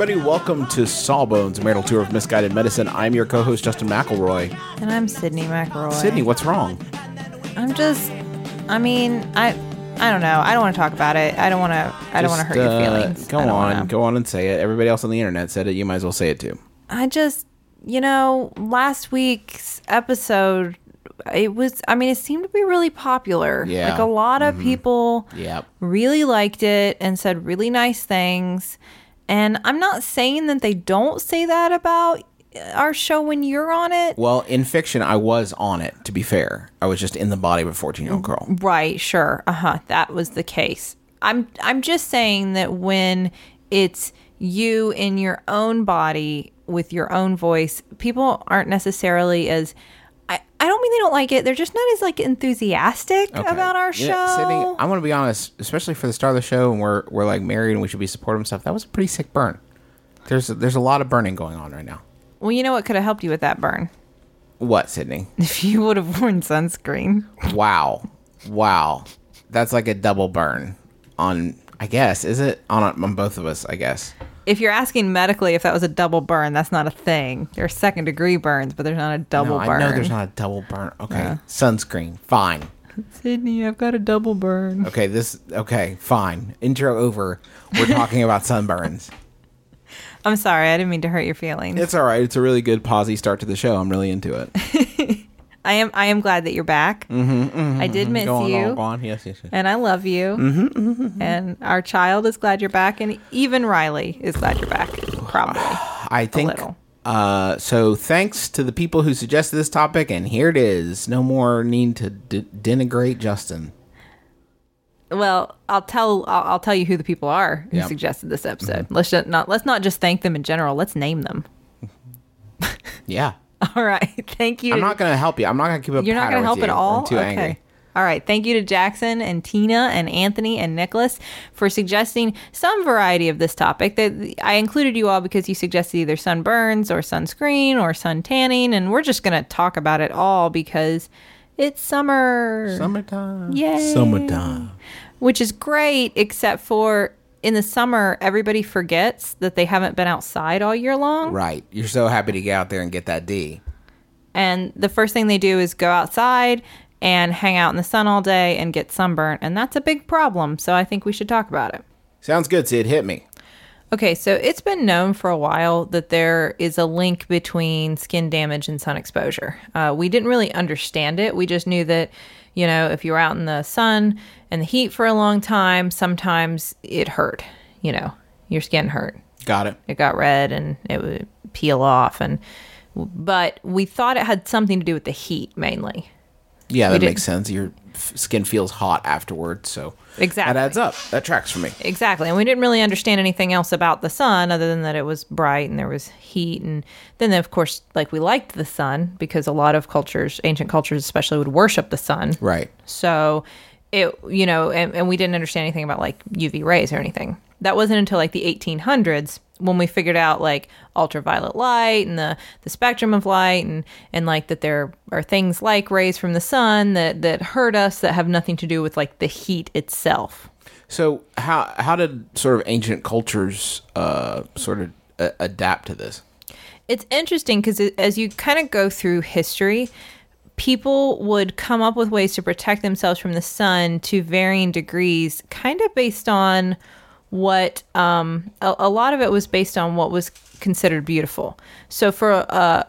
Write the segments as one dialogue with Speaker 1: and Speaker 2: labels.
Speaker 1: Everybody. Welcome to Sawbones, a marital tour of misguided medicine. I'm your co-host Justin McElroy.
Speaker 2: And I'm Sydnee McElroy.
Speaker 1: Sydnee, what's wrong?
Speaker 2: I'm just, I mean, I, I don't know. I don't want to talk about it. I don't want to. I don't want to hurt
Speaker 1: Just,
Speaker 2: your
Speaker 1: uh,
Speaker 2: feelings.
Speaker 1: Go on,
Speaker 2: wanna-
Speaker 1: go on and say it. Everybody else on the internet said it. You might as well say it too.
Speaker 2: I just, you know, last week's episode, it was. I mean, it seemed to be really popular.
Speaker 1: Yeah. Mm-hmm.
Speaker 2: Like a lot of people
Speaker 1: Yep.
Speaker 2: really liked it and said really nice things. And I'm not saying that they don't say that about our show when you're on it.
Speaker 1: Well, in fiction, I was on it. To be fair, I was just in the body of a 14-year-old girl.
Speaker 2: Right, sure. Uh-huh. That was the case. I'm I'm just saying that when it's you in your own body with your own voice, people aren't necessarily as I, don't mean they don't like it. They're just not as like enthusiastic
Speaker 1: Okay.
Speaker 2: about our
Speaker 1: You
Speaker 2: show.
Speaker 1: know, Sydnee, I'm gonna be honest, especially for the start of the show, and we're we're like married and we should be supportive and stuff. That was a pretty sick burn. There's there's a lot of burning going on right now.
Speaker 2: well, you know what could have helped you with that burn?
Speaker 1: What, Sydnee?
Speaker 2: If you would have worn sunscreen.
Speaker 1: Wow, wow, that's like a double burn on. I guess is it on on both of us? I guess.
Speaker 2: If you're asking medically if that was a double burn, that's not a thing. There are second degree burns, but there's not a double
Speaker 1: no,
Speaker 2: burn.
Speaker 1: I know there's not a double burn. Okay, sunscreen, fine.
Speaker 2: Sydnee, I've got a double burn.
Speaker 1: Okay, this okay, fine. Intro over. We're talking about sunburns.
Speaker 2: I'm sorry, I didn't mean to hurt your feelings.
Speaker 1: It's all right. It's a really good posy start to the show. I'm really into it.
Speaker 2: I am I am glad that you're back. Mm-hmm, I did miss
Speaker 1: Go on,
Speaker 2: you,
Speaker 1: go on, go on. Yes, yes, yes.
Speaker 2: and I love you. Mm-hmm, And our child is glad you're back, and even Riley is glad you're back. Probably.
Speaker 1: I think. Uh, so thanks to the people who suggested this topic, and here it is. No more need to d- denigrate Justin.
Speaker 2: well, I'll tell I'll, I'll tell you who the people are who
Speaker 1: Yep.
Speaker 2: suggested this episode. Let's just not let's not just thank them in general. Let's name them.
Speaker 1: Yeah,
Speaker 2: All right. Thank you.
Speaker 1: I'm not gonna help you. I'm not gonna keep up.
Speaker 2: You're not
Speaker 1: going to
Speaker 2: help
Speaker 1: you.
Speaker 2: at all.
Speaker 1: I'm too angry.
Speaker 2: All right. Thank you to Jackson and Tina and Anthony and Nicholas for suggesting some variety of this topic. That I included you all because you suggested either sunburns or sunscreen or sun tanning, and we're just going to talk about it all because it's summer.
Speaker 1: Summertime.
Speaker 2: Yay.
Speaker 1: Summertime.
Speaker 2: Which is great, except for in the summer, everybody forgets that they haven't been outside all year long.
Speaker 1: Right. You're so happy to get out there and get that D.
Speaker 2: and the first thing they do is go outside and hang out in the sun all day and get sunburnt and that's a big problem so i think we should talk about it
Speaker 1: Sounds good, Sid. Hit me.
Speaker 2: okay so it's been known for a while that there is a link between skin damage and sun exposure uh, we didn't really understand it we just knew that you know if you were out in the sun and the heat for a long time sometimes it hurt you know your skin hurt
Speaker 1: Got it.
Speaker 2: it got red and it would peel off and but we thought it had something to do with the heat mainly
Speaker 1: Yeah, that makes sense. Your f- skin feels hot afterwards, so
Speaker 2: Exactly.
Speaker 1: that adds up. That tracks for me.
Speaker 2: Exactly. And we didn't really understand anything else about the sun other than that it was bright and there was heat. And then, of course, like we liked the sun because a lot of cultures, ancient cultures especially, would worship the sun.
Speaker 1: Right.
Speaker 2: So it, you know, and, and we didn't understand anything about like UV rays or anything. That wasn't until like the 1800s when we figured out like ultraviolet light and the, the spectrum of light and, and like that there are things like rays from the sun that, that hurt us that have nothing to do with like the heat itself.
Speaker 1: So how how did sort of ancient cultures uh, sort of uh, adapt to this?
Speaker 2: It's interesting because as you kind of go through history, people would come up with ways to protect themselves from the sun to varying degrees, kind of based on what um, a, a lot of it was based on what was considered beautiful. So for uh,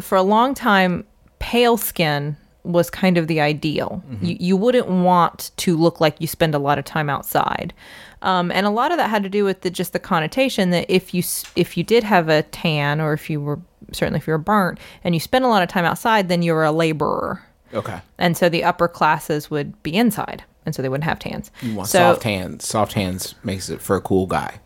Speaker 2: for a long time, pale skin was kind of the ideal. You, you wouldn't want to look like you spend a lot of time outside. Um, and a lot of that had to do with the, just the connotation that if you if you did have a tan or if you were certainly if you were burnt and you spent a lot of time outside, then you were a laborer.
Speaker 1: Okay.
Speaker 2: And so the upper classes would be inside, and so they wouldn't have tans.
Speaker 1: You want
Speaker 2: so
Speaker 1: soft hands. Soft hands makes it for a cool guy.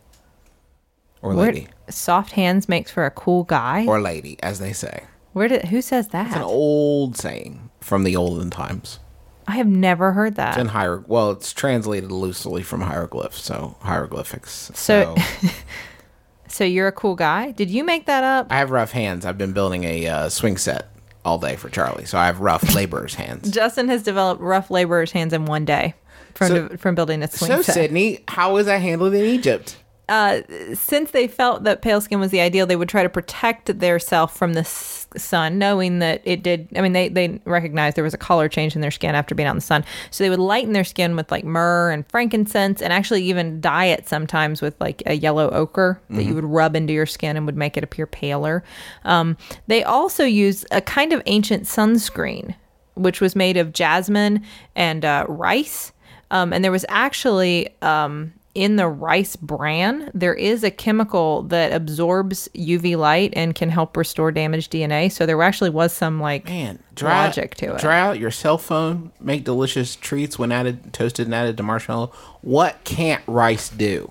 Speaker 1: Or lady.
Speaker 2: soft hands makes for a cool guy.
Speaker 1: Or lady, as they say.
Speaker 2: where did who says that?
Speaker 1: It's an old saying from the olden times.
Speaker 2: I have never heard that.
Speaker 1: It's in hier- well, it's translated loosely from hieroglyphs, so hieroglyphics.
Speaker 2: So-
Speaker 1: So,
Speaker 2: so you're a cool guy? Did you make that up?
Speaker 1: I have rough hands. I've been building a uh, swing set all day for Charlie, so I have rough laborer's hands.
Speaker 2: Justin has developed rough laborer's hands in one day from
Speaker 1: So-
Speaker 2: from building a swing
Speaker 1: So,
Speaker 2: set.
Speaker 1: Sydnee, how was that handled in Egypt?
Speaker 2: Since they felt that pale skin was the ideal, they would try to protect their self from the s- sun, knowing that it did. I mean, they they recognized there was a color change in their skin after being out in the sun, so they would lighten their skin with like myrrh and frankincense, and actually even dye it sometimes with like a yellow ochre that you would rub into your skin and would make it appear paler. Um, they also used a kind of ancient sunscreen, which was made of jasmine and uh, rice. Um, and there was actually um, in the rice bran, there is a chemical that absorbs UV light and can help restore damaged DNA. So there actually was some like
Speaker 1: Man, dry,
Speaker 2: logic to it.
Speaker 1: Dry out your cell phone, make delicious treats when added, toasted and added to marshmallow. What can't rice do?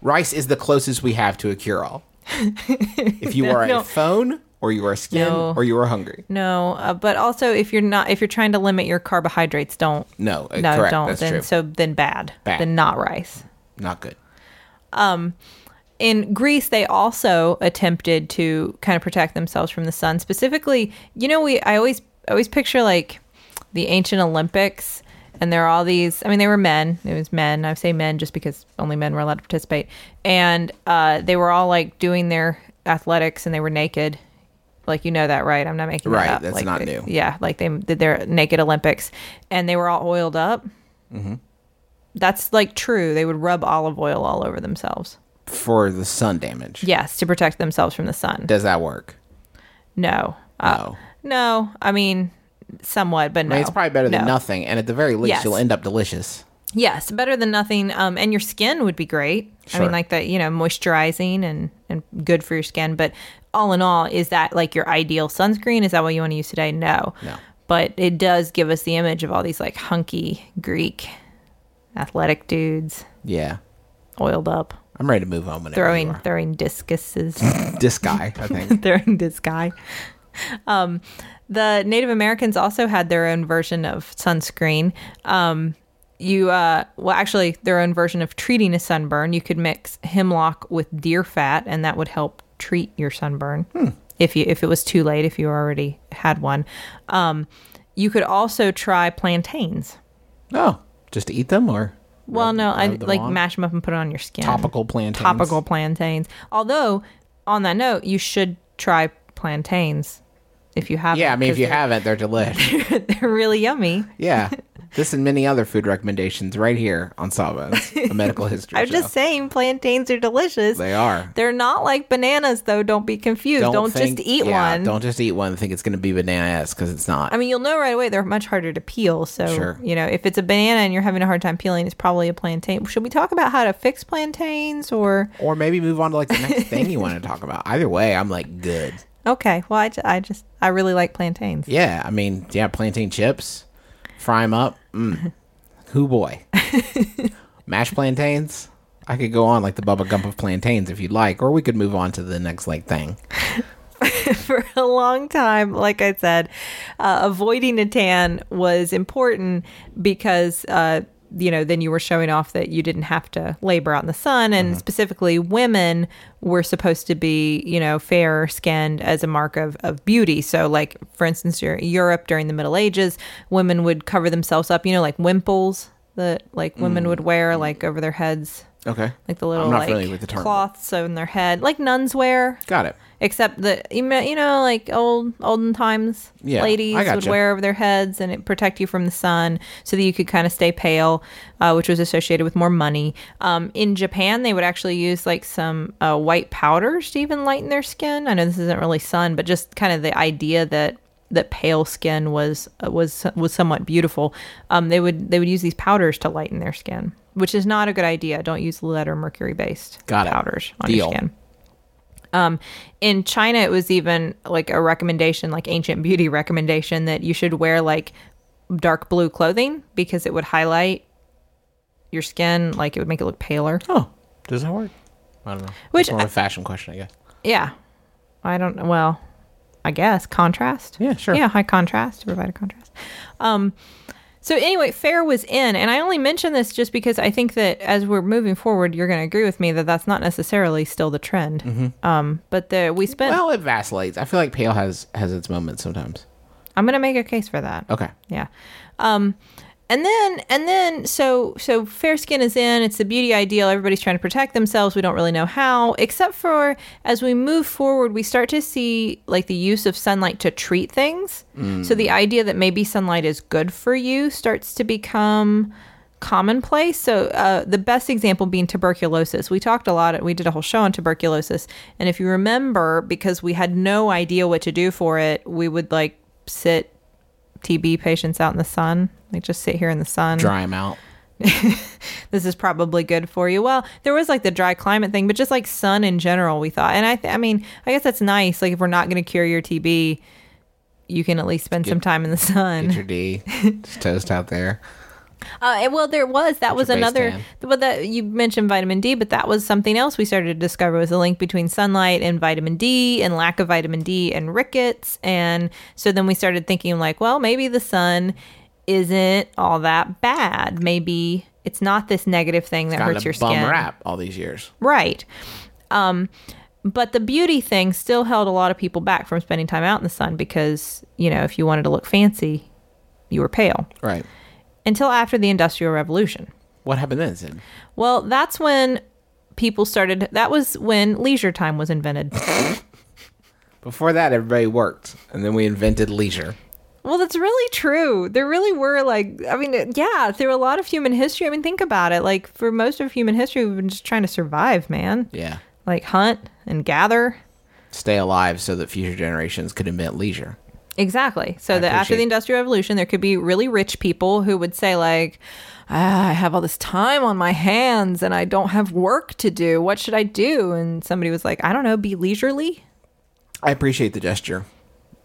Speaker 1: Rice is the closest we have to a cure all. if you are
Speaker 2: No.
Speaker 1: a phone, or you are skin,
Speaker 2: No.
Speaker 1: or you are hungry.
Speaker 2: No, uh, but also if you're not if you're trying to limit your carbohydrates, don't.
Speaker 1: No, uh,
Speaker 2: no,
Speaker 1: correct.
Speaker 2: don't.
Speaker 1: That's
Speaker 2: then
Speaker 1: true.
Speaker 2: so then bad.
Speaker 1: Bad.
Speaker 2: Then not rice.
Speaker 1: Not good.
Speaker 2: Um, in Greece, they also attempted to kind of protect themselves from the sun. Specifically, you know, we I always I always picture like the ancient Olympics, and there are all these. I mean, they were men. It was men. I say men just because only men were allowed to participate, and uh, they were all like doing their athletics, and they were naked. Like you know that, right? I'm not making that
Speaker 1: Right,
Speaker 2: up.
Speaker 1: that's
Speaker 2: Like,
Speaker 1: not
Speaker 2: they-
Speaker 1: new.
Speaker 2: Yeah, like they did their naked Olympics, and they were all oiled up. Mm-hmm. That's like true. They would rub olive oil all over themselves.
Speaker 1: For the sun damage.
Speaker 2: Yes, to protect themselves from the sun.
Speaker 1: Does that work?
Speaker 2: No. Uh,
Speaker 1: No.
Speaker 2: no. I mean, somewhat, but no.
Speaker 1: I mean, it's probably better than
Speaker 2: No.
Speaker 1: nothing, and at the very least,
Speaker 2: Yes.
Speaker 1: you'll end up delicious.
Speaker 2: Yes, better than nothing. Um, and your skin would be great. I
Speaker 1: Sure.
Speaker 2: mean, like that, you know, moisturizing and and good for your skin. But all in all, is that like your ideal sunscreen? Is that what you want to use today? No.
Speaker 1: No.
Speaker 2: But it does give us the image of all these like hunky Greek athletic dudes
Speaker 1: Yeah,
Speaker 2: oiled up,
Speaker 1: I'm ready to move on. Whenever
Speaker 2: throwing
Speaker 1: you are.
Speaker 2: throwing discuses.
Speaker 1: this guy, I think.
Speaker 2: throwing this guy. Um, the Native Americans also had their own version of sunscreen. Um, you, uh, well, actually, their own version of treating a sunburn. You could mix hemlock with deer fat, and that would help treat your sunburn. If you, if it was too late, if you already had one, um, you could also try plantains.
Speaker 1: oh, just to eat them or
Speaker 2: Well,
Speaker 1: rub-
Speaker 2: no, I
Speaker 1: rub them
Speaker 2: like
Speaker 1: on?
Speaker 2: mash them up and put it on your skin.
Speaker 1: topical plantains.
Speaker 2: topical plantains. Although, on that note, you should try plantains if you have.
Speaker 1: Yeah, I mean, if you haven't, they're delicious.
Speaker 2: they're really yummy.
Speaker 1: yeah, this and many other food recommendations right here on Sawbones, a medical history
Speaker 2: I'm
Speaker 1: show.
Speaker 2: just saying, plantains are delicious.
Speaker 1: they are.
Speaker 2: They're not like bananas, though. Don't be confused. Don't,
Speaker 1: think-
Speaker 2: just eat
Speaker 1: yeah,
Speaker 2: one.
Speaker 1: Don't just eat one and think it's going to be banana-esque because it's not.
Speaker 2: I mean, you'll know right away they're much harder to peel. So,
Speaker 1: Sure.
Speaker 2: you know, if it's a banana and you're having a hard time peeling, it's probably a plantain. Should we talk about how to fix plantains or?
Speaker 1: or maybe move on to like the next thing you want to talk about. Either way, I'm like good.
Speaker 2: Okay, well, I, I just I really like plantains.
Speaker 1: Yeah, I mean, yeah, plantain chips, fry them up. Mm. Who boy, mashed plantains. I could go on like the Bubba Gump of plantains if you'd like, or we could move on to the next like thing.
Speaker 2: for a long time, like I said, uh, avoiding a tan was important because, uh, you know, then you were showing off that you didn't have to labor out in the sun. And mm-hmm. specifically, women were supposed to be, you know, fair skinned as a mark of, of beauty. So, like, for instance, Eu- Europe during the Middle Ages, women would cover themselves up, you know, like wimples. that like women mm. would wear like over their heads,
Speaker 1: Okay.
Speaker 2: like the little like
Speaker 1: with the term.
Speaker 2: cloths on their head, like nuns wear.
Speaker 1: Got it.
Speaker 2: Except that you know, like old olden times,
Speaker 1: Yeah,
Speaker 2: ladies
Speaker 1: I
Speaker 2: would wear over their heads and it protect you from the sun, so that you could kind of stay pale, uh, which was associated with more money. Um, in Japan, they would actually use like some uh, white powders to even lighten their skin. I know this isn't really sun, but just kind of the idea that that pale skin was uh, was was somewhat beautiful. Um, they would they would use these powders to lighten their skin, which is not a good idea. Don't use lead or mercury based
Speaker 1: Got it.
Speaker 2: powders on
Speaker 1: Deal.
Speaker 2: your skin. Um, in China, it was even like a recommendation, like ancient beauty recommendation, that you should wear like dark blue clothing because it would highlight your skin, like it would make it look paler.
Speaker 1: Oh, does that work? I don't know.
Speaker 2: Which
Speaker 1: It's more of a fashion question, I guess.
Speaker 2: Yeah, I don't know. Well, I guess contrast.
Speaker 1: Yeah, sure.
Speaker 2: Yeah, high contrast to provide a contrast. Um, so anyway, fair was in, and I only mention this just because I think that as we're moving forward, you're going to agree with me that that's not necessarily still the trend. Um, but the we spent.
Speaker 1: Well, it vacillates. I feel like pale has has its moments sometimes.
Speaker 2: I'm going to make a case for that.
Speaker 1: Okay.
Speaker 2: Yeah. Um and then and then so so fair skin is in, it's the beauty ideal. Everybody's trying to protect themselves. We don't really know how, except for as we move forward, we start to see like the use of sunlight to treat things. So the idea that maybe sunlight is good for you starts to become commonplace. So uh, the best example being tuberculosis. We talked a lot. We did a whole show on tuberculosis, and if you remember, because we had no idea what to do for it, we would like sit TB patients out in the sun. They just sit here in the sun.
Speaker 1: Dry them out.
Speaker 2: This is probably good for you. Well, there was like the dry climate thing, but just like sun in general, we thought. And I, th- I mean, I guess that's nice. Like if we're not going to cure your TB, you can at least spend some time in the sun.
Speaker 1: Get your D. Just toast out there.
Speaker 2: Uh, well, there was that was another. Well, that you mentioned vitamin D, but that was something else we started to discover was a link between sunlight and vitamin D, and lack of vitamin D and rickets. And so then we started thinking like, well, maybe the sun isn't all that bad. Maybe it's not this negative thing that hurts
Speaker 1: a
Speaker 2: your
Speaker 1: bum
Speaker 2: skin.
Speaker 1: rap all these years.
Speaker 2: Right. Um, but the beauty thing still held a lot of people back from spending time out in the sun because, you know, if you wanted to look fancy, you were pale
Speaker 1: Right.
Speaker 2: Until after the Industrial Revolution.
Speaker 1: What happened then, Sid?
Speaker 2: Well, that's when people started, that was when leisure time was invented.
Speaker 1: Before that, everybody worked, and then we invented leisure.
Speaker 2: well, that's really true. There really were like, I mean, yeah, through a lot of human history. I mean, think about it. Like, for most of human history, we've been just trying to survive, man.
Speaker 1: Yeah.
Speaker 2: Like, hunt and gather.
Speaker 1: Stay alive so that future generations could invent leisure.
Speaker 2: Exactly. So
Speaker 1: I
Speaker 2: that after the Industrial Revolution, there could be really rich people who would say like, ah, "I have all this time on my hands and I don't have work to do. What should I do?" And somebody was like, "I don't know, be leisurely."
Speaker 1: I appreciate the gesture.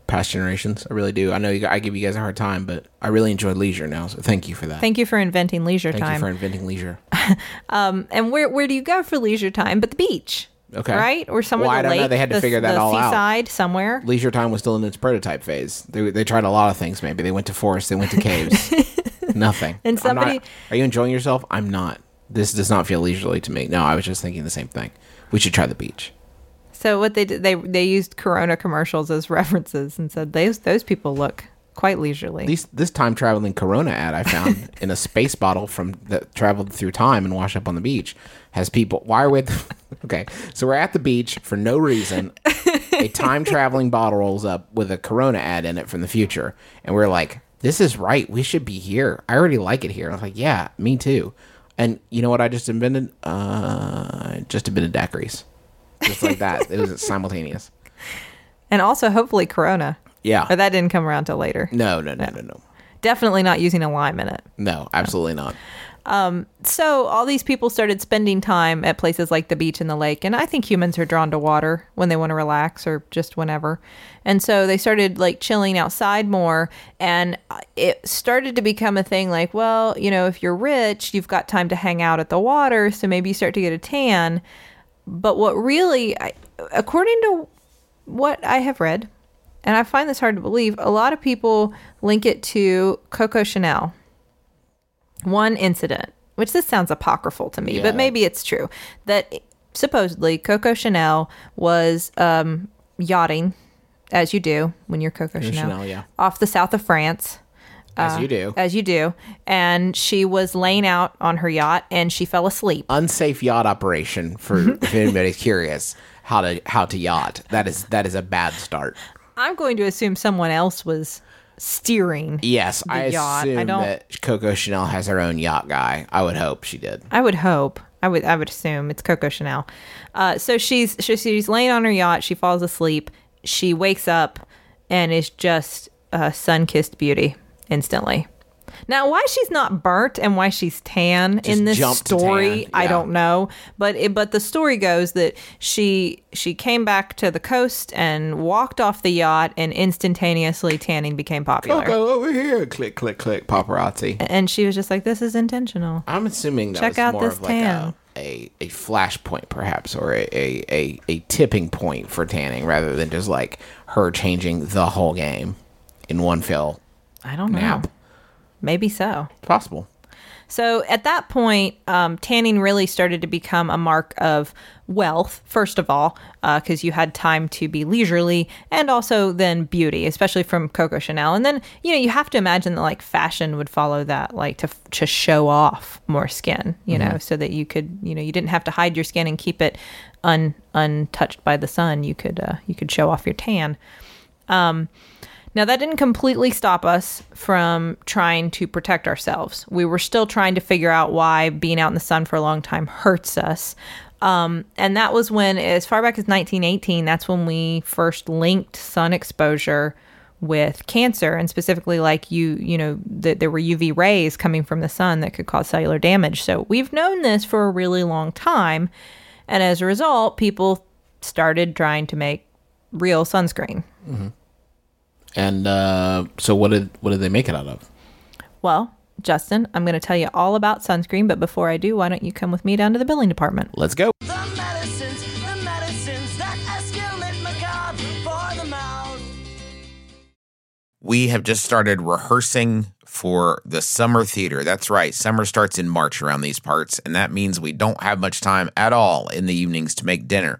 Speaker 1: Past generations, I really do. I know you, I give you guys a hard time, but I really enjoy leisure now. So thank you for that.
Speaker 2: Thank you for inventing leisure
Speaker 1: Thank you for inventing leisure.
Speaker 2: um, and where where do you go for leisure time? But the beach,
Speaker 1: Okay.
Speaker 2: right? Or somewhere
Speaker 1: Well, I
Speaker 2: the
Speaker 1: don't know. They had to
Speaker 2: the-
Speaker 1: figure that all out.
Speaker 2: seaside somewhere.
Speaker 1: Leisure time was still in its prototype phase. They, they tried a lot of things. Maybe they went to forests. They went to caves. Nothing.
Speaker 2: And
Speaker 1: I'm not-
Speaker 2: somebody-
Speaker 1: are you enjoying yourself? I'm not. This does not feel leisurely to me. No, I was just thinking the same thing. We should try the beach.
Speaker 2: So what they did, they they used Corona commercials as references and said those those people look quite leisurely.
Speaker 1: These this time traveling Corona ad I found in a space bottle from that traveled through time and washed up on the beach has people. Why are we? At the, okay, so we're at the beach for no reason. a time traveling bottle rolls up with a Corona ad in it from the future, and we're like, "This is right. We should be here. I already like it here." I was like, "Yeah, me too." And you know what I just invented? Uh, just invented daiquiris, just like that. it was simultaneous.
Speaker 2: and also hopefully Corona.
Speaker 1: Yeah.
Speaker 2: But that didn't come around till later.
Speaker 1: No, no, no, no, no,
Speaker 2: Definitely not using a lime in it.
Speaker 1: no. Absolutely not.
Speaker 2: Um, so all these people started spending time at places like the beach and the lake, and I think humans are drawn to water when they want to relax or just whenever. And so they started like chilling outside more, and it started to become a thing. Like, well, you know, if you're rich, you've got time to hang out at the water, so maybe you start to get a tan. But what really, I- according to what I have read, and I find this hard to believe, a lot of people link it to Coco Chanel one incident, which this sounds apocryphal to me,
Speaker 1: Yeah.
Speaker 2: but maybe it's true, that supposedly Coco Chanel was um, yachting, as you do when you're Coco Chanel,
Speaker 1: Chanel, yeah.
Speaker 2: off the south of France.
Speaker 1: As you do.
Speaker 2: as you do. And she was laying out on her yacht and she fell asleep.
Speaker 1: Unsafe yacht operation for if anybody's curious how to how to yacht. That is that is a bad start.
Speaker 2: I'm going to assume someone else was steering.
Speaker 1: Yes, I
Speaker 2: yacht. I
Speaker 1: assume
Speaker 2: don't-
Speaker 1: that Coco Chanel has her own yacht guy. I would hope she did.
Speaker 2: I would hope. I would. I would assume it's Coco Chanel. Uh, so she's she, she's laying on her yacht. She falls asleep. She wakes up and is just a sun kissed beauty instantly. Now, why she's not burnt and why she's tan in this story,
Speaker 1: tan,
Speaker 2: I don't know. But it, but the story goes that she she came back to the coast and walked off the yacht, and instantaneously tanning became popular.
Speaker 1: Coco over here. Click, click, click. Paparazzi.
Speaker 2: And she was just like, "This is intentional."
Speaker 1: I'm assuming that
Speaker 2: Check out
Speaker 1: more
Speaker 2: this
Speaker 1: of like
Speaker 2: tan.
Speaker 1: a, a a flashpoint, perhaps, or a, a, a, a tipping point for tanning, rather than just like her changing the whole game in one fell
Speaker 2: I don't know.
Speaker 1: nap.
Speaker 2: Maybe so.
Speaker 1: Possible.
Speaker 2: So at that point, um, tanning really started to become a mark of wealth, first of all, because you had time to be leisurely, and also then beauty, especially from Coco Chanel. And then you know you have to imagine that like fashion would follow that, like to to show off more skin, you know, so that you could you know you didn't have to hide your skin and keep it un untouched by the sun. You could uh, you could show off your tan. Now, that didn't completely stop us from trying to protect ourselves. We were still trying to figure out why being out in the sun for a long time hurts us. Um, and that was when, as far back as 1918, that's when we first linked sun exposure with cancer and specifically like you you know that there were uv rays coming from the sun that could cause cellular damage so we've known this for a really long time and as a result people started trying to make real sunscreen
Speaker 1: And uh, so, what did what did they make it out of?
Speaker 2: Well, Justin, I'm going to tell you all about sunscreen, but before I do, why don't you come with me down to the billing department?
Speaker 1: Let's go.
Speaker 3: The medicines, the medicines that escalate macabre for the mouth.
Speaker 4: We have just started rehearsing for the summer theater. That's right. Summer starts in March around these parts, and that means we don't have much time at all in the evenings to make dinner.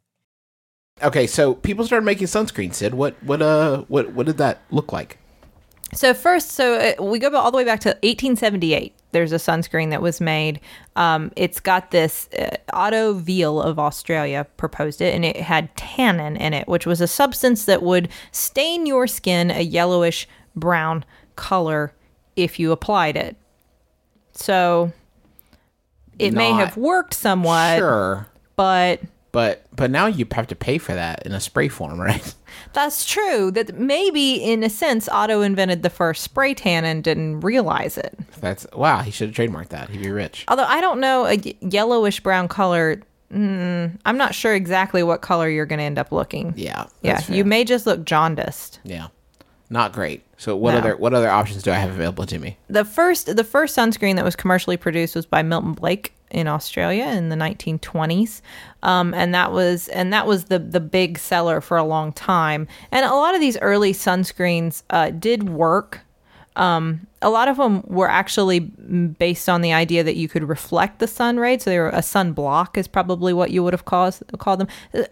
Speaker 1: Okay, so people started making sunscreen. Sid, what what uh what what did that look like?
Speaker 2: So first, so uh, we go all the way back to 1878. There's a sunscreen that was made. Um, it's got this uh, Otto Veiel of Australia proposed it, and it had tannin in it, which was a substance that would stain your skin a yellowish brown color if you applied it. So it may have worked somewhat,
Speaker 1: Sure,
Speaker 2: but
Speaker 1: but but now you have to pay for that in a spray form, right?
Speaker 2: That's true. That maybe, in a sense, Otto invented the first spray tan and didn't realize it.
Speaker 1: That's wow. He should have trademarked that. He'd be rich.
Speaker 2: Although I don't know, a yellowish brown color. Mm, I'm not sure exactly what color you're going to end up looking.
Speaker 1: Yeah,
Speaker 2: yeah.
Speaker 1: that's
Speaker 2: You may just look jaundiced.
Speaker 1: Yeah, not great. So what
Speaker 2: No.
Speaker 1: other what other options do I have available to me?
Speaker 2: The first, the first sunscreen that was commercially produced was by Milton Blake in Australia in the 1920s, um, and that was and that was the the big seller for a long time. And a lot of these early sunscreens uh, did work. Um, a lot of them were actually based on the idea that you could reflect the sun rays. So they were a sun block is probably what you would have called called them. Uh,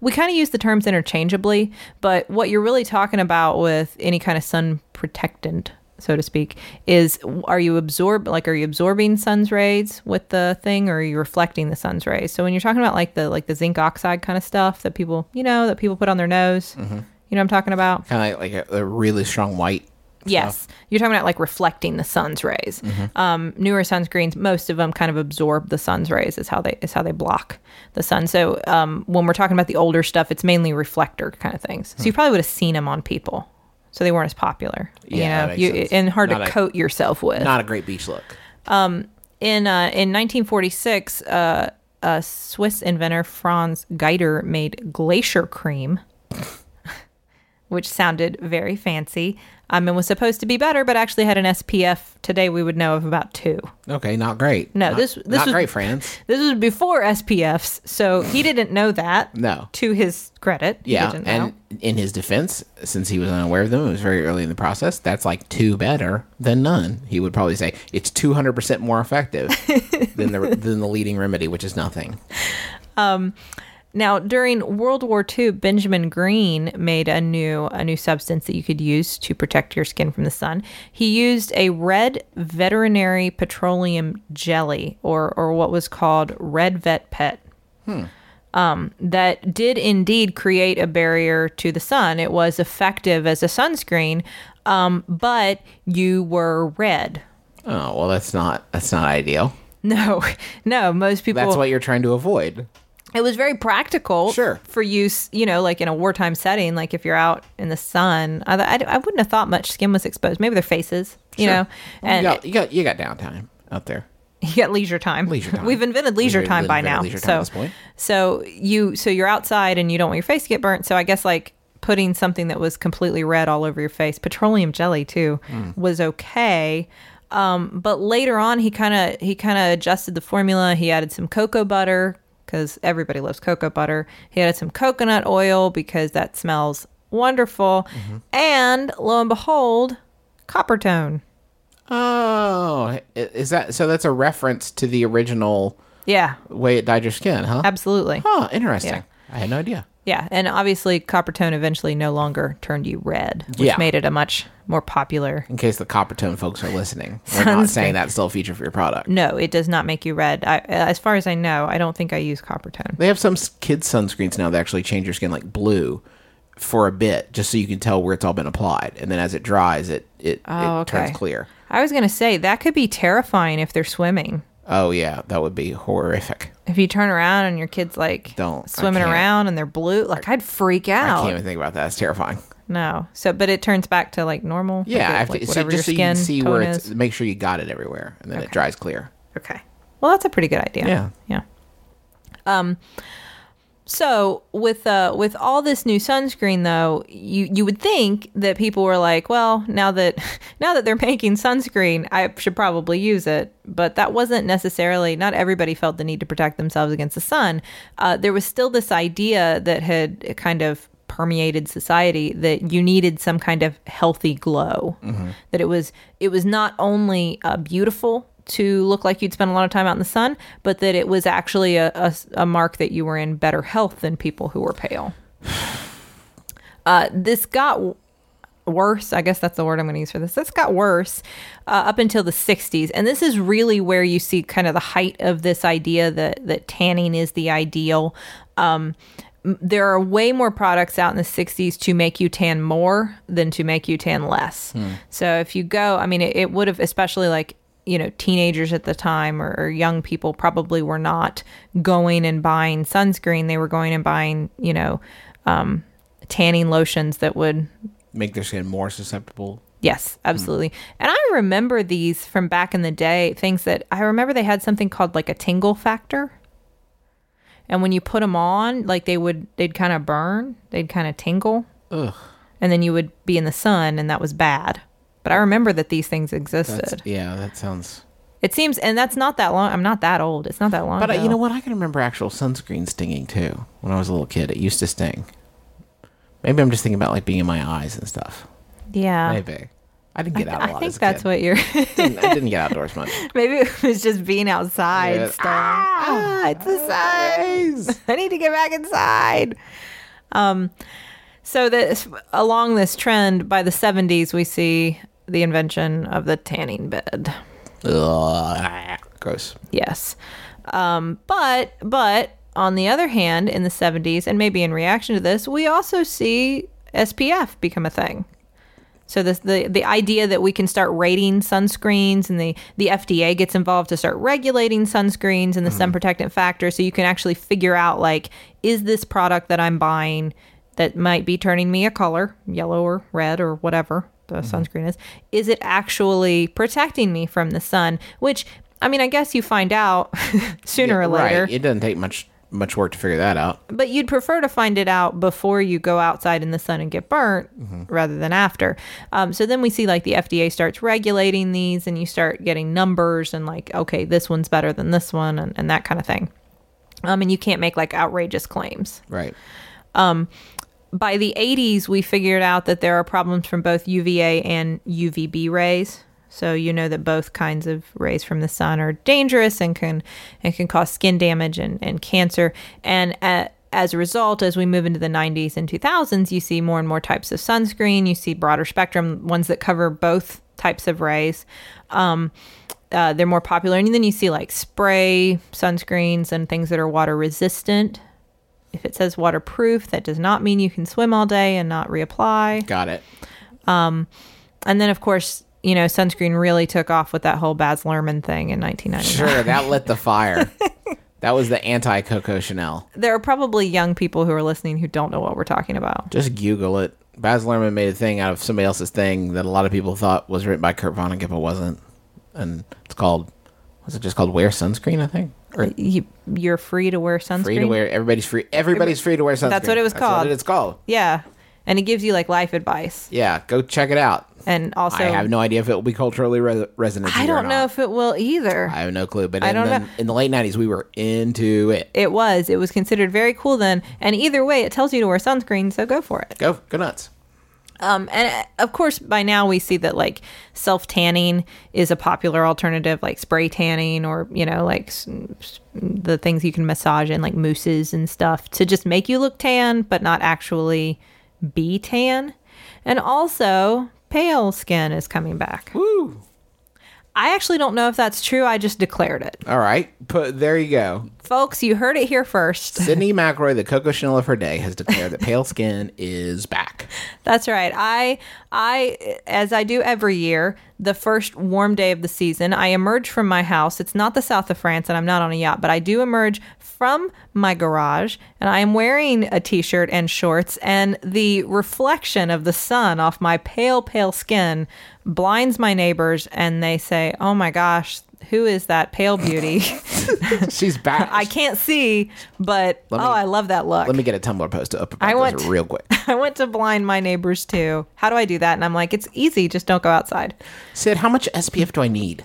Speaker 2: We kind of use the terms interchangeably, but what you're really talking about with any kind of sun protectant, so to speak, is are you absorb like are you absorbing sun's rays with the thing, or are you reflecting the sun's rays? So when you're talking about like the like the zinc oxide kind of stuff that people you know that people put on their nose, you know what I'm talking about?
Speaker 1: Kind of like, like a, a really strong white.
Speaker 2: Yes, you're talking about like reflecting the sun's rays. Um, newer sunscreens, most of them kind of absorb the sun's rays. Is how they is how they block the sun. So um, when we're talking about the older stuff, it's mainly reflector kind of things. So you probably would have seen them on people. So they weren't as popular,
Speaker 1: Yeah,
Speaker 2: you know, you, and hard
Speaker 1: Not
Speaker 2: to
Speaker 1: a-
Speaker 2: coat yourself with.
Speaker 1: Not a great beach look.
Speaker 2: in uh, in 1946, uh, a Swiss inventor Franz Greiter made glacier cream, which sounded very fancy. Um, and was supposed to be better, but actually had an SPF today we would know of about two.
Speaker 1: Okay, not great.
Speaker 2: No,
Speaker 1: Not-
Speaker 2: this- this
Speaker 1: not
Speaker 2: was-
Speaker 1: great, friends.
Speaker 2: This was before SPFs, so he didn't know that.
Speaker 1: No.
Speaker 2: To his credit, he
Speaker 1: Yeah, and in his defense, since he was unaware of them, it was very early in the process. That's like two better than none. He would probably say it's two hundred percent more effective than the than the leading remedy, which is nothing.
Speaker 2: Um, now, during World War II, Benjamin Green made a new a new substance that you could use to protect your skin from the sun. He used a red veterinary petroleum jelly, or or what was called red vet pet. Hmm. Um, that did indeed create a barrier to the sun. It was effective as a sunscreen, um, but you were red.
Speaker 1: Oh well, that's not that's not ideal.
Speaker 2: No, no. Most people.
Speaker 1: That's what you're trying to avoid.
Speaker 2: it was very practical
Speaker 1: Sure.
Speaker 2: for use you know like in a wartime setting like if you're out in the sun i, I, I wouldn't have thought much skin was exposed maybe their faces you know and
Speaker 1: you got you got you got downtime out there.
Speaker 2: you got leisure time
Speaker 1: Leisure time.
Speaker 2: we've invented leisure time by now
Speaker 1: time
Speaker 2: so
Speaker 1: at this point.
Speaker 2: so you so you're outside and you don't want your face to get burnt so i guess like putting something that was completely red all over your face petroleum jelly too
Speaker 1: Hmm.
Speaker 2: was okay um, but later on he kind of he kind of adjusted the formula he added some cocoa butter because everybody loves cocoa butter he added some coconut oil because that smells wonderful
Speaker 1: Mm-hmm.
Speaker 2: and lo and behold Coppertone
Speaker 1: Oh, is that so? That's a reference to the original
Speaker 2: yeah
Speaker 1: way it dyed your skin, huh?
Speaker 2: absolutely
Speaker 1: Huh, interesting.
Speaker 2: Yeah.
Speaker 1: I had no idea.
Speaker 2: Yeah, and obviously Coppertone eventually no longer turned you red, which
Speaker 1: Yeah.
Speaker 2: made it a much more popular.
Speaker 1: In case the Coppertone folks are listening, we're not saying that's still a feature for your product.
Speaker 2: No, it does not make you red. I, as far as I know, I don't think I use Coppertone.
Speaker 1: They have some kids sunscreens now that actually change your skin like blue for a bit, just so you can tell where it's all been applied, and then as it dries, it it,
Speaker 2: Oh,
Speaker 1: it turns clear.
Speaker 2: I was gonna say that could be terrifying if they're swimming.
Speaker 1: Oh yeah, that would be horrific.
Speaker 2: If you turn around and your kid's like
Speaker 1: Don't.
Speaker 2: Swimming around and they're blue, like I'd freak out.
Speaker 1: I can't even think about that. It's terrifying.
Speaker 2: No, so but it turns back to like normal.
Speaker 1: Yeah,
Speaker 2: like, like
Speaker 1: so
Speaker 2: whatever
Speaker 1: just so
Speaker 2: your
Speaker 1: you can
Speaker 2: skin
Speaker 1: see
Speaker 2: tone
Speaker 1: where it's.
Speaker 2: is.
Speaker 1: Make sure you got it everywhere, and then it dries clear.
Speaker 2: Okay. Well, that's a pretty good idea.
Speaker 1: Yeah.
Speaker 2: Yeah. Um So with uh with all this new sunscreen though, you you would think that people were like, well, now that now that they're making sunscreen, I should probably use it. But that wasn't necessarily. Not everybody felt the need to protect themselves against the sun. Uh, there was still this idea that had kind of permeated society that you needed some kind of healthy glow. That it was it was not only uh, beautiful to look like you'd spent a lot of time out in the sun, but that it was actually a, a, a mark that you were in better health than people who were pale. Uh, this got w- worse. I guess that's the word I'm going to use for this. This got worse uh, up until the 60s, and this is really where you see kind of the height of this idea that that tanning is the ideal. Um, there are way more products out in the 60s to make you tan more than to make you tan less. So if you go, I mean, it, it would have, especially like you know teenagers at the time or, or young people probably were not going and buying sunscreen. They were going and buying you know um, tanning lotions that would
Speaker 1: Make their skin more susceptible.
Speaker 2: yes absolutely. And i remember these from back in the day things that i remember they had something called like a tingle factor. And when you put them on like they would they'd kind of burn they'd kind of tingle.
Speaker 1: Ugh.
Speaker 2: and then you would be in the sun and that was bad but i remember that these things existed
Speaker 1: That's, yeah, that sounds.
Speaker 2: It seems, and that's not that long. I'm not that old. It's not that long.
Speaker 1: But uh,
Speaker 2: ago.
Speaker 1: you know what? I can remember actual sunscreen stinging too. When I was a little kid, it used to sting. Maybe I'm just thinking about like being in my eyes and stuff.
Speaker 2: Yeah.
Speaker 1: Maybe. I didn't get out a
Speaker 2: I
Speaker 1: lot.
Speaker 2: I
Speaker 1: think a
Speaker 2: that's
Speaker 1: kid.
Speaker 2: what you're.
Speaker 1: didn't, I didn't get outdoors much.
Speaker 2: Maybe it was just being outside.
Speaker 1: Yeah.
Speaker 2: Still. Ah, it's the sun. I need to get back inside. Um, so this along this trend, by the 70s, we see the invention of the tanning bed.
Speaker 1: Ugh. Gross.
Speaker 2: Yes. Um, but but on the other hand, in the 70s, and maybe in reaction to this, we also see SPF become a thing. So this the the idea that we can start rating sunscreens and the the FDA gets involved to start regulating sunscreens and the sun protectant factor so you can actually figure out like is this product that I'm buying that might be turning me a color, yellow or red or whatever the sunscreen is, is it actually protecting me from the sun? Which I mean, I guess you find out sooner or later
Speaker 1: Right. It doesn't take much much work to figure that out.
Speaker 2: but you'd prefer to find it out before you go outside in the sun and get burnt rather than after. Um, so then we see like the FDA starts regulating these and you start getting numbers and like, okay, this one's better than this one and, and that kind of thing. Um, and you can't make like outrageous claims.
Speaker 1: Right.
Speaker 2: By the 80s, we figured out that there are problems from both UVA and UVB rays. So you know that both kinds of rays from the sun are dangerous and can and can cause skin damage and, and cancer. And uh as a result, as we move into the 90s and 2000s, you see more and more types of sunscreen. You see broader spectrum ones that cover both types of rays. Um, uh, they're more popular, and then you see like spray sunscreens and things that are water resistant. If it says waterproof, that does not mean you can swim all day and not reapply.
Speaker 1: Got it.
Speaker 2: Um, and then, of course, you know, sunscreen really took off with that whole Baz Luhrmann thing in 1999.
Speaker 1: Sure, that lit the fire. that was the anti Coco Chanel.
Speaker 2: There are probably young people who are listening who don't know what we're talking about.
Speaker 1: Just Google it. Baz Luhrmann made a thing out of somebody else's thing that a lot of people thought was written by Kurt Vonnegut, but wasn't. And it's called, was it just called Wear Sunscreen, I think? Or
Speaker 2: You, you're free to wear sunscreen.
Speaker 1: free to wear, everybody's free. Everybody's free to wear sunscreen.
Speaker 2: That's what it was called.
Speaker 1: That's what it's called.
Speaker 2: Yeah, and it gives you like life advice,
Speaker 1: Yeah, go check it out.
Speaker 2: and also
Speaker 1: I have no idea if it will be culturally re- resonant.
Speaker 2: I don't know if it will either.
Speaker 1: I have no clue. But
Speaker 2: I
Speaker 1: in,
Speaker 2: don't
Speaker 1: the,
Speaker 2: know.
Speaker 1: in the late 90s, we were into it.
Speaker 2: it was. It was considered very cool then, and either way, it tells you to wear sunscreen, so go for it.
Speaker 1: Go, go nuts.
Speaker 2: Um, and uh, of course, by now we see that like self tanning is a popular alternative, like spray tanning or you know like the things you can massage in, like mousses and stuff, to just make you look tan, but not actually be tan. And also, pale skin is coming back.
Speaker 1: Woo.
Speaker 2: I actually don't know if that's true. I just declared it,
Speaker 1: All right. Put, there you go.
Speaker 2: Folks. You heard it here first.
Speaker 1: Sydnee McRoy, the Coco Chanel of her day, has declared that pale skin is back.
Speaker 2: That's right. I I as I do every year, the first warm day of the season, I emerge from my house. It's not the south of France and I'm not on a yacht, but I do emerge from my garage and I am wearing a t-shirt and shorts and the reflection of the sun off my pale pale skin blinds my neighbors and they say, "Oh my gosh, who is that pale beauty?
Speaker 1: She's back.
Speaker 2: I can't see, but
Speaker 1: Let
Speaker 2: oh, I love that look.
Speaker 1: Let me get a Tumblr post up about
Speaker 2: I want-
Speaker 1: real quick.
Speaker 2: I went to blind my neighbors too. How do I do that? And I'm like, it's easy. Just don't go outside.
Speaker 1: Sid, how much SPF do I need?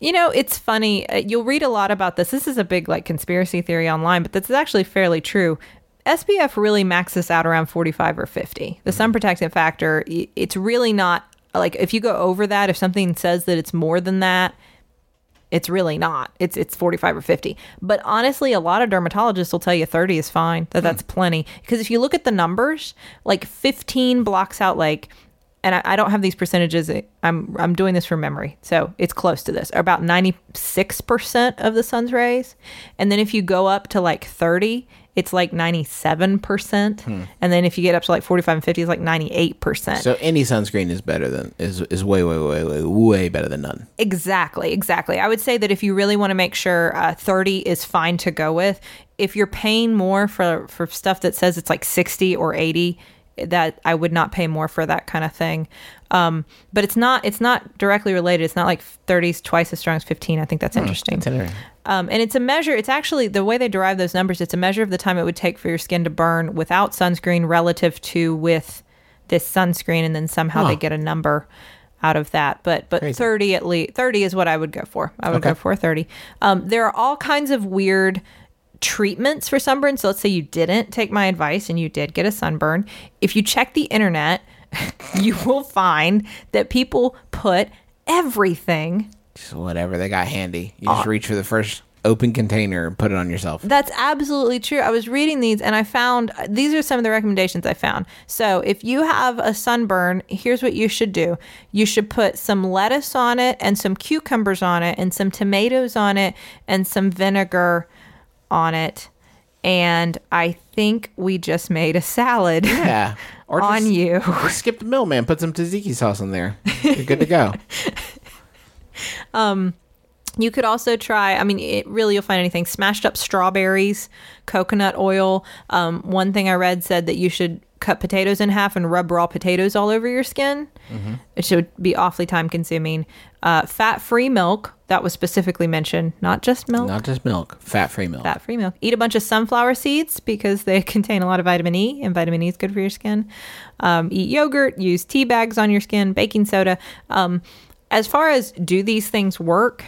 Speaker 2: You know, it's funny. Uh, you'll read a lot about this. This is a big like conspiracy theory online, but this is actually fairly true. SPF really maxes out around 45 or 50. The sun protectant factor, it's really not like if you go over that, if something says that it's more than that, it's really not. It's it's 45 or 50. But honestly, a lot of dermatologists will tell you 30 is fine. That that's hmm. plenty. Because if you look at the numbers, like 15 blocks out like and I, I don't have these percentages. I'm I'm doing this from memory, so it's close to this. About 96 percent of the sun's rays, and then if you go up to like 30, it's like 97 percent, and then if you get up to like 45 and 50, it's like 98 percent.
Speaker 1: So any sunscreen is better than is is way way way way way better than none.
Speaker 2: Exactly, exactly. I would say that if you really want to make sure uh, 30 is fine to go with, if you're paying more for for stuff that says it's like 60 or 80, that I would not pay more for that kind of thing. Um, but it's not it's not directly related. It's not like 30 is twice as strong as 15. I think that's interesting. Um, and it's a measure, it's actually the way they derive those numbers, it's a measure of the time it would take for your skin to burn without sunscreen relative to with this sunscreen. And then somehow they get a number out of that. But but
Speaker 1: Crazy.
Speaker 2: 30 at least, 30 is what I would go for. I would
Speaker 1: Okay.
Speaker 2: go for 30. Um, there are all kinds of weird treatments for sunburn. So let's say you didn't take my advice and you did get a sunburn. If you check the internet, you will find that people put everything
Speaker 1: Just whatever they got handy. You just reach for the first open container and put it on yourself.
Speaker 2: That's absolutely true. I was reading these and I found these are some of the recommendations I found. So, if you have a sunburn, here's what you should do you should put some lettuce on it, and some cucumbers on it, and some tomatoes on it, and some vinegar on it. And I think we just made a salad
Speaker 1: Yeah. Or
Speaker 2: on
Speaker 1: just,
Speaker 2: you.
Speaker 1: Just skip the middleman. Put some tzatziki sauce in there. You're good to go.
Speaker 2: um, You could also try, I mean, it really, you'll find anything smashed up strawberries, coconut oil. Um, one thing I read said that you should cut potatoes in half and rub raw potatoes all over your skin. It should be awfully time consuming. Uh, Fat free milk, that was specifically mentioned, not just milk.
Speaker 1: Not just milk. Fat free milk.
Speaker 2: Fat free milk. Eat a bunch of sunflower seeds because they contain a lot of vitamin E, and vitamin E is good for your skin. Um, eat yogurt. Use tea bags on your skin. Baking soda. Um, as far as do these things work?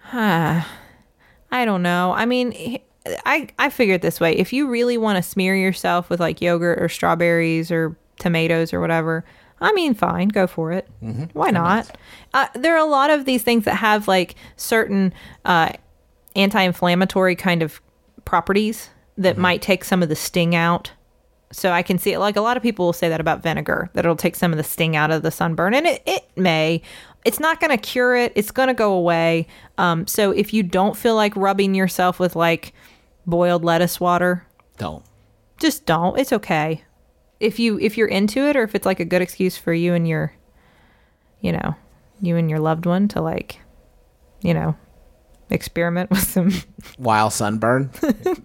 Speaker 2: Huh. I don't know. I mean, I, I figure it this way: if you really want to smear yourself with like yogurt or strawberries or tomatoes or whatever, I mean, fine, go for it. Why not? Uh, there are a lot of these things that have like certain uh, anti-inflammatory kind of properties that might take some of the sting out. So I can see it. Like a lot of people will say that about vinegar, that it'll take some of the sting out of the sunburn, and it, it may. It's not going to cure it. It's going to go away. Um, so if you don't feel like rubbing yourself with like boiled lettuce water,
Speaker 1: Don't.
Speaker 2: just don't. It's okay. If you if you're into it, or if it's like a good excuse for you and your, you know, you and your loved one to like, you know, experiment with some
Speaker 1: While sunburn.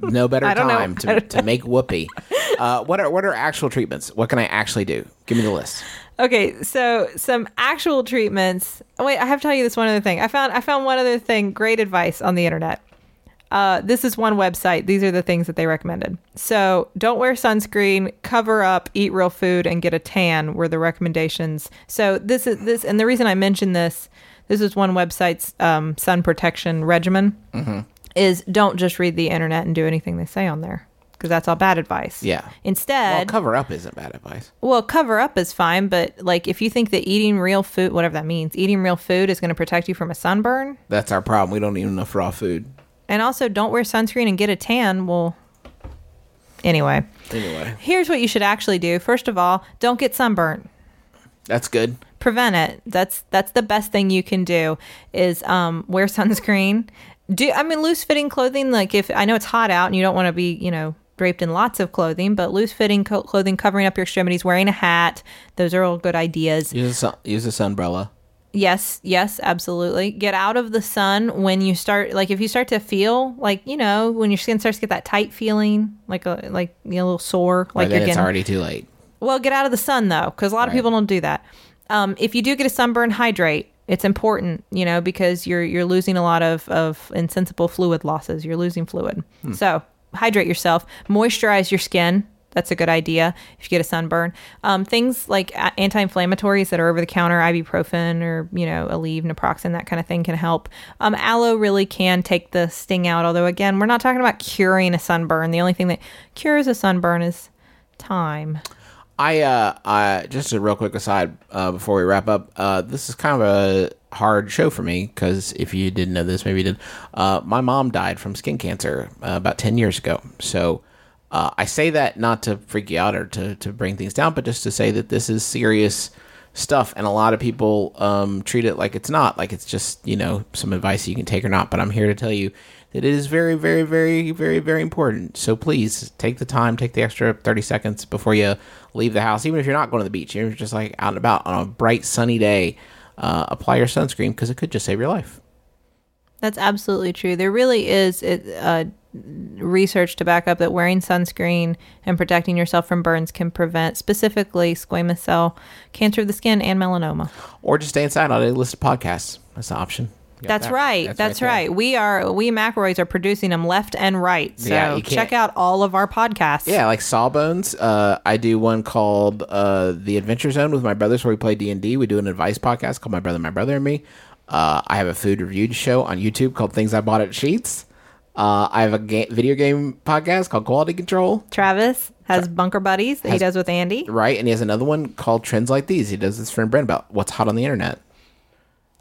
Speaker 1: No better
Speaker 2: know.
Speaker 1: time to, to make whoopee. Uh, what are what are actual treatments? What can I actually do? Give me the list.
Speaker 2: Okay, so some actual treatments. oh, Wait, I have to tell you this one other thing. I found I found one other thing. Great advice on the internet. Uh, this is one website. These are the things that they recommended. So don't wear sunscreen, cover up, eat real food, and get a tan were the recommendations. So this is this, and the reason I mentioned this, this is one website's um, sun protection regimen. Is don't just read the internet and do anything they say on there because that's all bad advice.
Speaker 1: Yeah.
Speaker 2: Instead,
Speaker 1: Well, cover up isn't bad advice.
Speaker 2: well, cover up is fine, but like if you think that eating real food, whatever that means, eating real food is going to protect you from a sunburn,
Speaker 1: That's our problem. We don't eat enough raw food.
Speaker 2: And also don't wear sunscreen and get a tan, well, anyway,
Speaker 1: Anyway,
Speaker 2: here's what you should actually do. First of all, don't get sunburnt.
Speaker 1: that's good.
Speaker 2: Prevent it. That's that's the best thing you can do is um, wear sunscreen. Do I mean loose fitting clothing? Like if I know it's hot out and you don't want to be, you know, draped in lots of clothing, but loose fitting co- clothing covering up your extremities, wearing a hat. Those are all good ideas.
Speaker 1: Use a sun, use a sunbrella.
Speaker 2: Yes, yes, absolutely. Get out of the sun when you start like if you start to feel like, you know, when your skin starts to get that tight feeling, like a like you know, a little sore,
Speaker 1: Like
Speaker 2: you're getting, it's
Speaker 1: already too late.
Speaker 2: Well, get out of the sun though, cuz a lot of people don't do that. Um, if you do get a sunburn, hydrate. It's important, you know, because you're you're losing a lot of of insensible fluid losses. You're losing fluid. So hydrate yourself, moisturize your skin. That's a good idea if you get a sunburn. Um, things like anti-inflammatories that are over the counter, ibuprofen or you know Aleve, naproxen, that kind of thing can help. Um, aloe really can take the sting out. Although again, we're not talking about curing a sunburn. The only thing that cures a sunburn is time.
Speaker 1: I uh, I just a real quick aside uh, before we wrap up. Uh, this is kind of a hard show for me because if you didn't know this, maybe you did. Uh, my mom died from skin cancer uh, about ten years ago. So uh, I say that not to freak you out or to to bring things down, but just to say that this is serious stuff, and a lot of people um, treat it like it's not, like it's just you know some advice you can take or not. But I'm here to tell you that it is very, very, very, very, very important. So please take the time, take the extra 30 seconds before you leave the house, even if you're not going to the beach, you're just like out and about on a bright, sunny day. Uh, apply your sunscreen because it could just save your life.
Speaker 2: That's absolutely true. There really is it, uh, research to back up that wearing sunscreen and protecting yourself from burns can prevent specifically squamous cell cancer of the skin and melanoma.
Speaker 1: Or just stay inside on a list of podcasts. That's an option.
Speaker 2: That's
Speaker 1: that.
Speaker 2: right. That's,
Speaker 1: there.
Speaker 2: right. We are we McElroys are producing them left and right. So
Speaker 1: Yeah,
Speaker 2: check out all of our podcasts.
Speaker 1: Yeah, like Sawbones. Uh, I do one called uh, The Adventure Zone with my brothers, where we play D and D. We do an advice podcast called My Brother, My Brother and Me. Uh, I have a food review show on YouTube called Things I Bought at Sheetz. Uh, I have a ga- video game podcast called Quality Control.
Speaker 2: Travis has bunker buddies that he does with Andy.
Speaker 1: Right, and he has another one called Trends Like These. He does this for Brent about what's hot on the internet.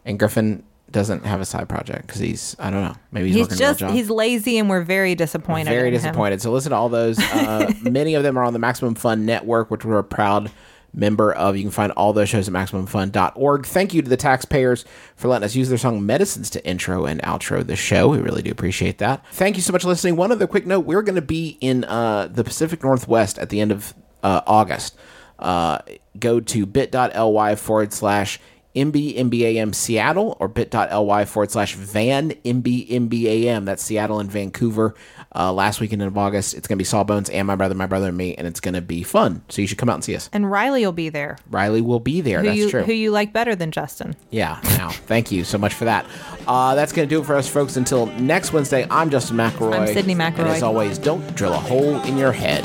Speaker 1: And Griffin doesn't have a side project because he's I don't know maybe he's,
Speaker 2: He's
Speaker 1: working
Speaker 2: just,
Speaker 1: a job.
Speaker 2: He's lazy and we're very disappointed.
Speaker 1: very
Speaker 2: in him.
Speaker 1: disappointed. So listen to all those. Uh, many of them are on the Maximum Fun Network, which we're proud member of. You can find all those shows at MaximumFun.org. Thank you to the taxpayers for letting us use their song Medicines to intro and outro the show. We really do appreciate that. Thank you so much for listening. One other quick note we're going to be in uh, the Pacific Northwest at the end of uh, August. Uh, go to bit.ly forward slash MBMBAM Seattle or bit.ly forward slash Van MBMBAM. That's Seattle and Vancouver. Uh, last weekend of August, it's going to be Sawbones and my brother, my brother, and me, and it's going to be fun. So you should come out and see us.
Speaker 2: And Rileigh will be there.
Speaker 1: Rileigh will be there.
Speaker 2: Who
Speaker 1: That's
Speaker 2: you
Speaker 1: true.
Speaker 2: who you like better than Justin?
Speaker 1: yeah. Now, thank you so much for that. Uh, that's going to do it for us, folks. Until next Wednesday, I'm Justin McElroy.
Speaker 2: I'm
Speaker 1: Sydnee
Speaker 2: McElroy.
Speaker 1: And as always, don't drill a hole in your head.